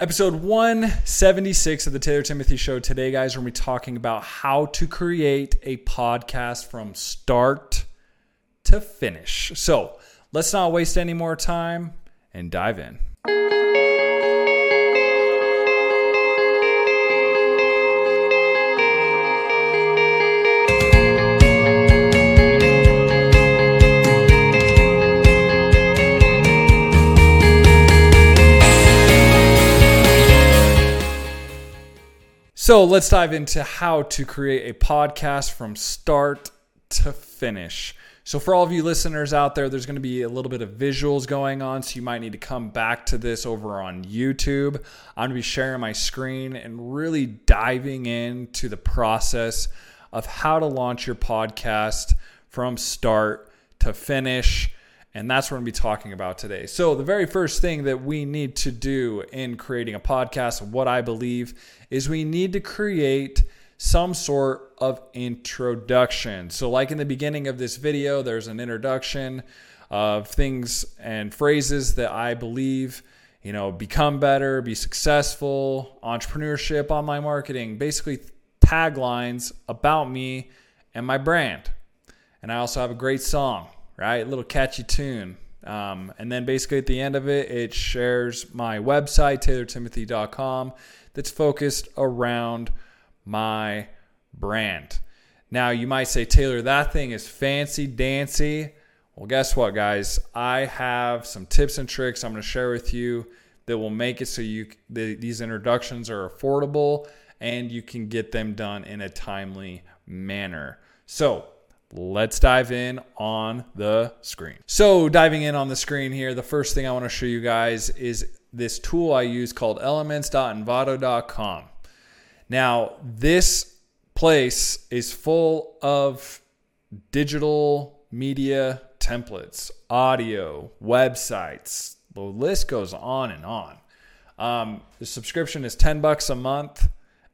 Episode 176 of the Taylor Timothy Show. Today, guys, we're going to be talking about how to create a podcast from start to finish. So let's not waste any more time and dive in. So let's dive into how to create a podcast from start to finish. So, for all of you listeners out there, there's going to be a little bit of visuals going on. So, you might need to come back to this over on YouTube. I'm going to be sharing my screen and really diving into the process of how to launch your podcast from start to finish. And that's what we're going to be talking about today. So, the very first thing that we need to do in creating a podcast, what I believe, is we need to create some sort of introduction. So, like in the beginning of this video, there's an introduction of things and phrases that I believe, you know, become better, be successful, entrepreneurship, online marketing, basically taglines about me and my brand. And I also have a great song right? A little catchy tune. Um, and then basically at the end of it, it shares my website, taylortimothy.com, that's focused around my brand. Now, you might say, Taylor, that thing is fancy dancy. Well, guess what, guys? I have some tips and tricks I'm going to share with you that will make it so you the, these introductions are affordable and you can get them done in a timely manner. So, Let's dive in on the screen. So, diving in on the screen here, the first thing I want to show you guys is this tool I use called elements.envato.com. Now, this place is full of digital media templates, audio, websites. The list goes on and on. Um, the subscription is 10 bucks a month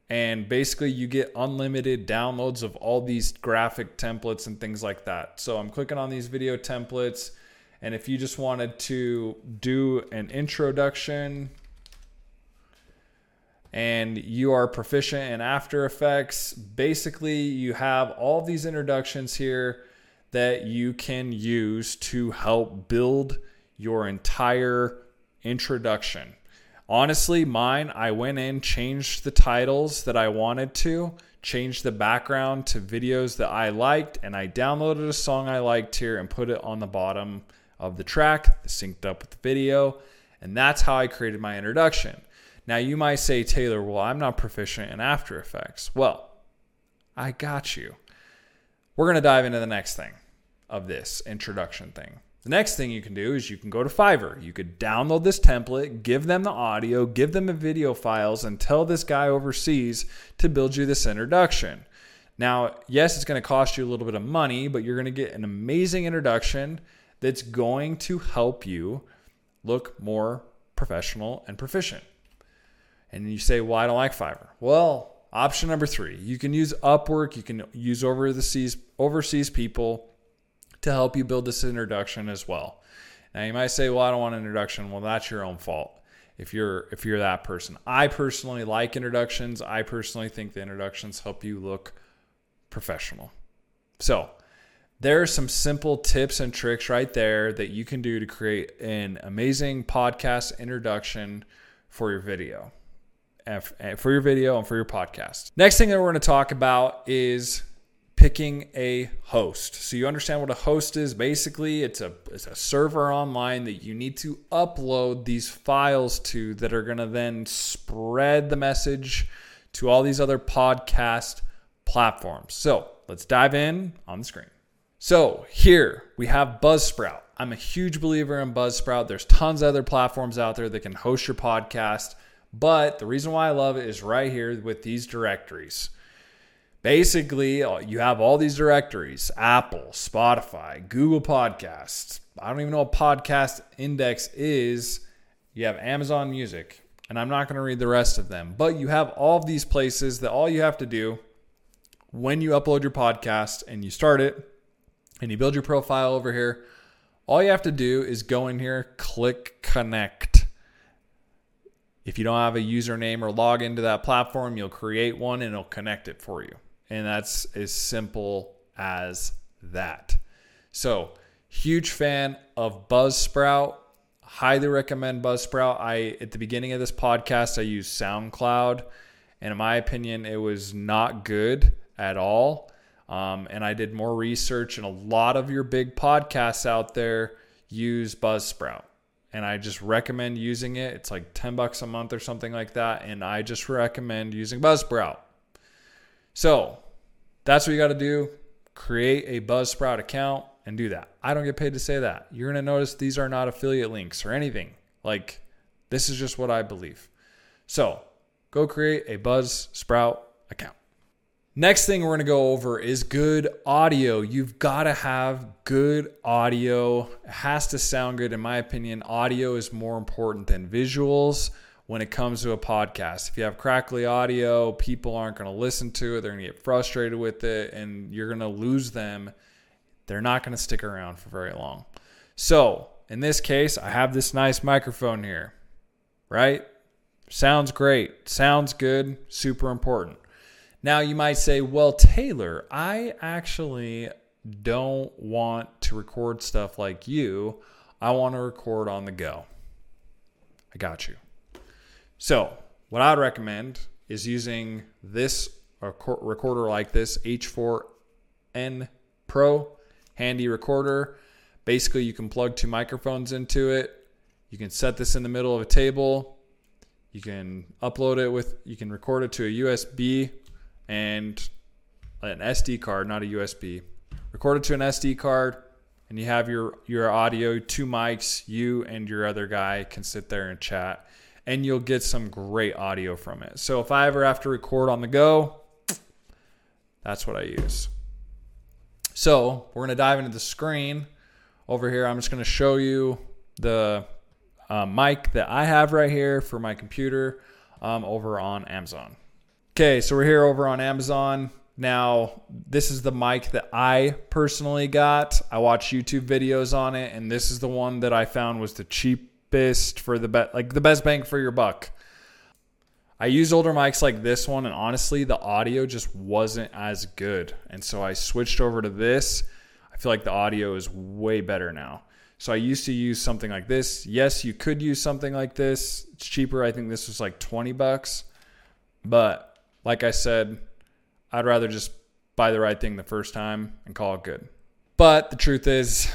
and basically you get unlimited downloads of all these graphic templates and things like that. So I'm clicking on these video templates and if you just wanted to do an introduction and you are proficient in After Effects, basically you have all these introductions here that you can use to help build your entire introduction. Honestly, mine, I went in, changed the titles that I wanted to, changed the background to videos that I liked, and I downloaded a song I liked here and put it on the bottom of the track, synced up with the video, and that's how I created my introduction. Now, you might say, Taylor, well, I'm not proficient in After Effects. Well, I got you. We're going to dive into the next thing of this introduction thing. The next thing you can do is you can go to Fiverr. You could download this template, give them the audio, give them the video files, and tell this guy overseas to build you this introduction. Now, yes, it's going to cost you a little bit of money, but you're going to get an amazing introduction that's going to help you look more professional and proficient. And you say, well, I don't like Fiverr. Well, option number three, you can use Upwork, you can use overseas, overseas people to help you build this introduction as well. Now you might say, "Well, I don't want an introduction." Well, that's your own fault. If you're if you're that person. I personally like introductions. I personally think the introductions help you look professional. So, there are some simple tips and tricks right there that you can do to create an amazing podcast introduction for your video. For your video and for your podcast. Next thing that we're going to talk about is picking a host. So you understand what a host is. Basically, it's a it's a server online that you need to upload these files to that are going to then spread the message to all these other podcast platforms. So, let's dive in on the screen. So, here we have Buzzsprout. I'm a huge believer in Buzzsprout. There's tons of other platforms out there that can host your podcast, but the reason why I love it is right here with these directories basically uh, you have all these directories apple spotify google podcasts. I don't even know what podcast index is. You have amazon music and i'm not going to read the rest of them. But you have all of these places that all you have to do when you upload your podcast and you start it and you build your profile over here all you have to do is go in here click connect. If you don't have a username or log into that platform, you'll create one and it'll connect it for you. And that's as simple as that. So, huge fan of Buzzsprout. Highly recommend Buzzsprout. I at the beginning of this podcast I used SoundCloud, and in my opinion, it was not good at all. Um, and I did more research, and a lot of your big podcasts out there use Buzzsprout. And I just recommend using it. It's like 10 bucks a month or something like that. And I just recommend using Buzzsprout. So that's what you got to do. Create a Buzzsprout account and do that. I don't get paid to say that. You're going to notice these are not affiliate links or anything. Like, this is just what I believe. So go create a Buzzsprout account. Next thing we're going to go over is good audio. You've got to have good audio. It has to sound good. In my opinion, audio is more important than visuals when it comes to a podcast. If you have crackly audio, people aren't going to listen to it. They're going to get frustrated with it and you're going to lose them. They're not going to stick around for very long. So, in this case, I have this nice microphone here, right? Sounds great. Sounds good. Super important. Now, you might say, well, Taylor, I actually don't want to record stuff like you. I want to record on the go. I got you. So, what I'd recommend is using this recorder like this H4n Pro handy recorder. Basically, you can plug two microphones into it. You can set this in the middle of a table. You can upload it with, you can record it to a USB and an SD card, not a USB. Record it to an SD card, and you have your your audio, two mics. You and your other guy can sit there and chat, and you'll get some great audio from it. So if I ever have to record on the go, that's what I use. So we're gonna dive into the screen over here. I'm just gonna show you the uh, mic that I have right here for my computer um, over on Amazon. Okay, so we're here over on Amazon. Now, this is the mic that I personally got. I watched YouTube videos on it, and this is the one that I found was the cheapest for the best, like the best bang for your buck. I used older mics like this one, and honestly, the audio just wasn't as good. And so I switched over to this. I feel like the audio is way better now. So I used to use something like this. Yes, you could use something like this. It's cheaper. I think this was like 20 bucks. But like I said, I'd rather just buy the right thing the first time and call it good. But the truth is,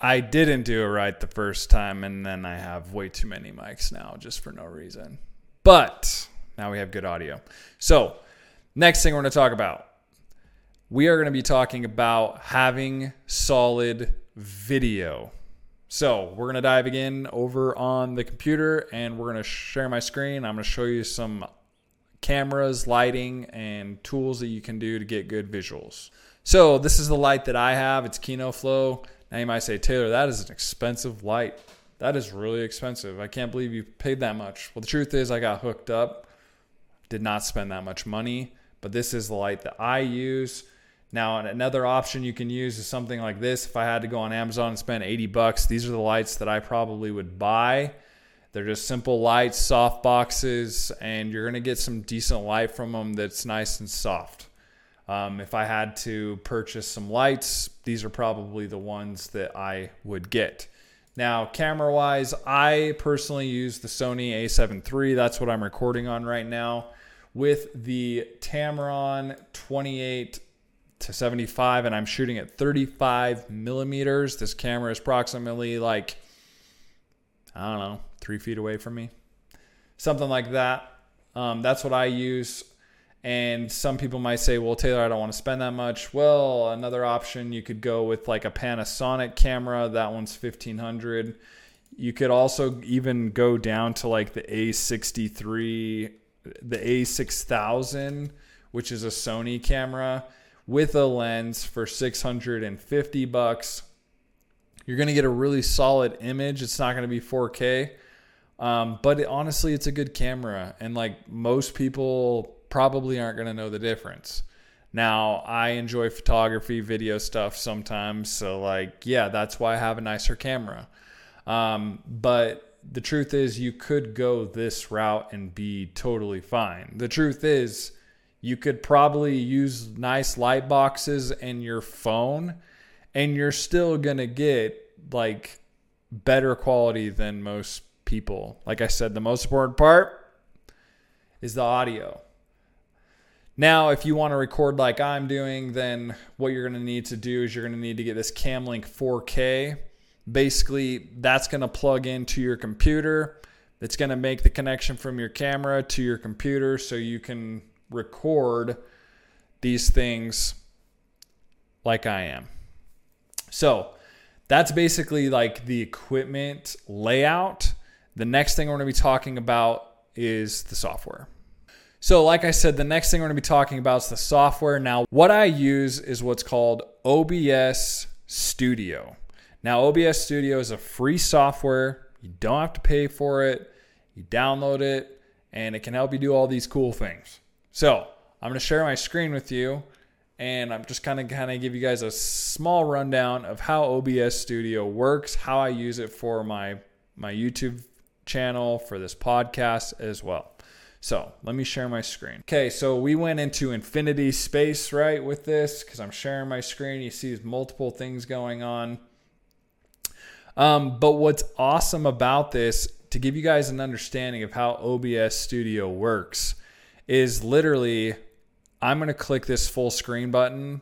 I didn't do it right the first time, and then I have way too many mics now just for no reason. But now we have good audio. So, next thing we're going to talk about we are going to be talking about having solid video. So, we're going to dive again over on the computer and we're going to share my screen. I'm going to show you some cameras, lighting, and tools that you can do to get good visuals. So this is the light that I have. It's Kino Flow. Now you might say, Taylor, that is an expensive light. That is really expensive. I can't believe you paid that much. Well, the truth is, I got hooked up, did not spend that much money, but this is the light that I use. Now, another option you can use is something like this. If I had to go on Amazon and spend 80 bucks, these are the lights that I probably would buy they're just simple lights, soft boxes, and you're going to get some decent light from them that's nice and soft. Um, if I had to purchase some lights, these are probably the ones that I would get. Now, camera wise, I personally use the Sony a7 III. That's what I'm recording on right now with the Tamron 28 to 75, and I'm shooting at 35 millimeters. This camera is approximately like, I don't know, three feet away from me, something like that. Um, that's what I use. And some people might say, well, Taylor, I don't want to spend that much. Well, another option, you could go with like a Panasonic camera. That one's 1500 You could also even go down to like the A63, the A6000, which is a Sony camera with a lens for 650 bucks. You're going to get a really solid image. It's not going to be 4K, um, but it, honestly, it's a good camera, and like most people probably aren't going to know the difference. Now, I enjoy photography, video stuff sometimes, so like, yeah, that's why I have a nicer camera. Um, but the truth is, you could go this route and be totally fine. The truth is, you could probably use nice light boxes in your phone and you're still going to get like better quality than most people. Like I said, the most important part is the audio. Now, if you want to record like I'm doing, then what you're going to need to do is you're going to need to get this Camlink 4K. Basically, that's going to plug into your computer. It's going to make the connection from your camera to your computer so you can record these things like I am. So, that's basically like the equipment layout. The next thing we're going to be talking about is the software. So, like I said, the next thing we're going to be talking about is the software. Now, what I use is what's called OBS Studio. Now, OBS Studio is a free software. You don't have to pay for it. You download it, and it can help you do all these cool things. So, I'm going to share my screen with you, and I'm just kind of kind of give you guys a small rundown of how OBS Studio works, how I use it for my my YouTube channel, for this podcast as well. So let me share my screen. Okay, so we went into infinity space, right, with this because I'm sharing my screen. You see multiple things going on. Um, but what's awesome about this, to give you guys an understanding of how OBS Studio works, is literally I'm going to click this full screen button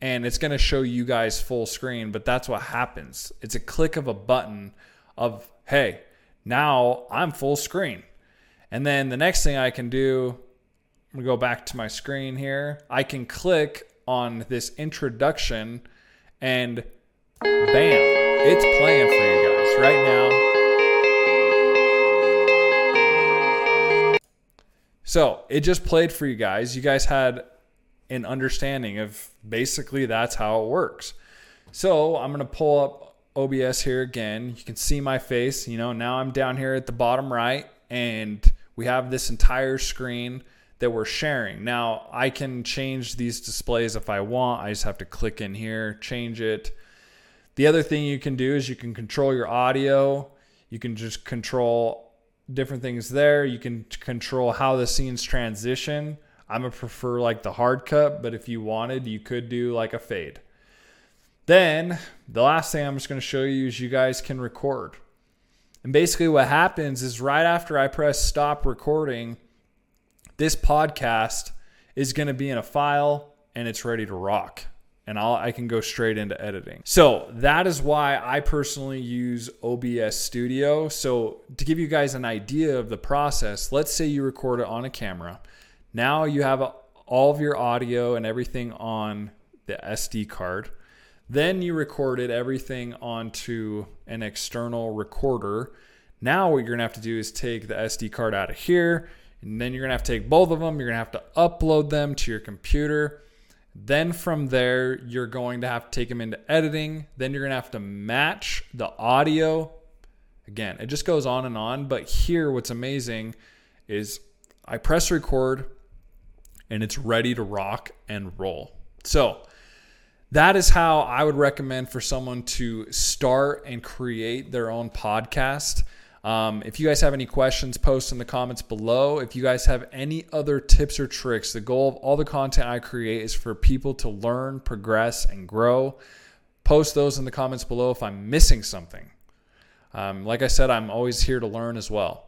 and it's going to show you guys full screen, but that's what happens. It's a click of a button of, hey, now I'm full screen. And then the next thing I can do, I'm gonna go back to my screen here. I can click on this introduction and bam, it's playing for you guys right now. So it just played for you guys. You guys had an understanding of basically that's how it works. So I'm gonna pull up OBS here again. You can see my face. You know, now I'm down here at the bottom right and we have this entire screen that we're sharing. Now, I can change these displays if I want. I just have to click in here, change it. The other thing you can do is you can control your audio. You can just control different things there. You can control how the scenes transition. I'm gonna prefer like the hard cut, but if you wanted, you could do like a fade. Then the last thing I'm just gonna show you is you guys can record. And basically, what happens is right after I press stop recording, this podcast is going to be in a file and it's ready to rock. And I'll, I can go straight into editing. So that is why I personally use OBS Studio. So to give you guys an idea of the process, let's say you record it on a camera. Now you have all of your audio and everything on the SD card. Then you recorded everything onto an external recorder. Now, what you're gonna have to do is take the SD card out of here, and then you're gonna have to take both of them. You're gonna have to upload them to your computer. Then from there, you're going to have to take them into editing. Then you're gonna have to match the audio. Again, it just goes on and on. But here, what's amazing is I press record and it's ready to rock and roll. So, that is how I would recommend for someone to start and create their own podcast. Um, if you guys have any questions, post in the comments below. If you guys have any other tips or tricks, the goal of all the content I create is for people to learn, progress, and grow. Post those in the comments below if I'm missing something. Um, like I said, I'm always here to learn as well.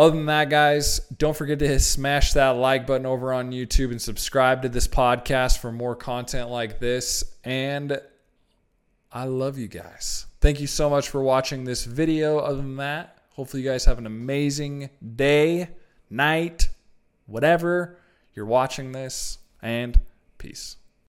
Other than that, guys, don't forget to smash that like button over on YouTube and subscribe to this podcast for more content like this. And I love you guys. Thank you so much for watching this video. Other than that, hopefully, you guys have an amazing day, night, whatever you're watching this, and peace.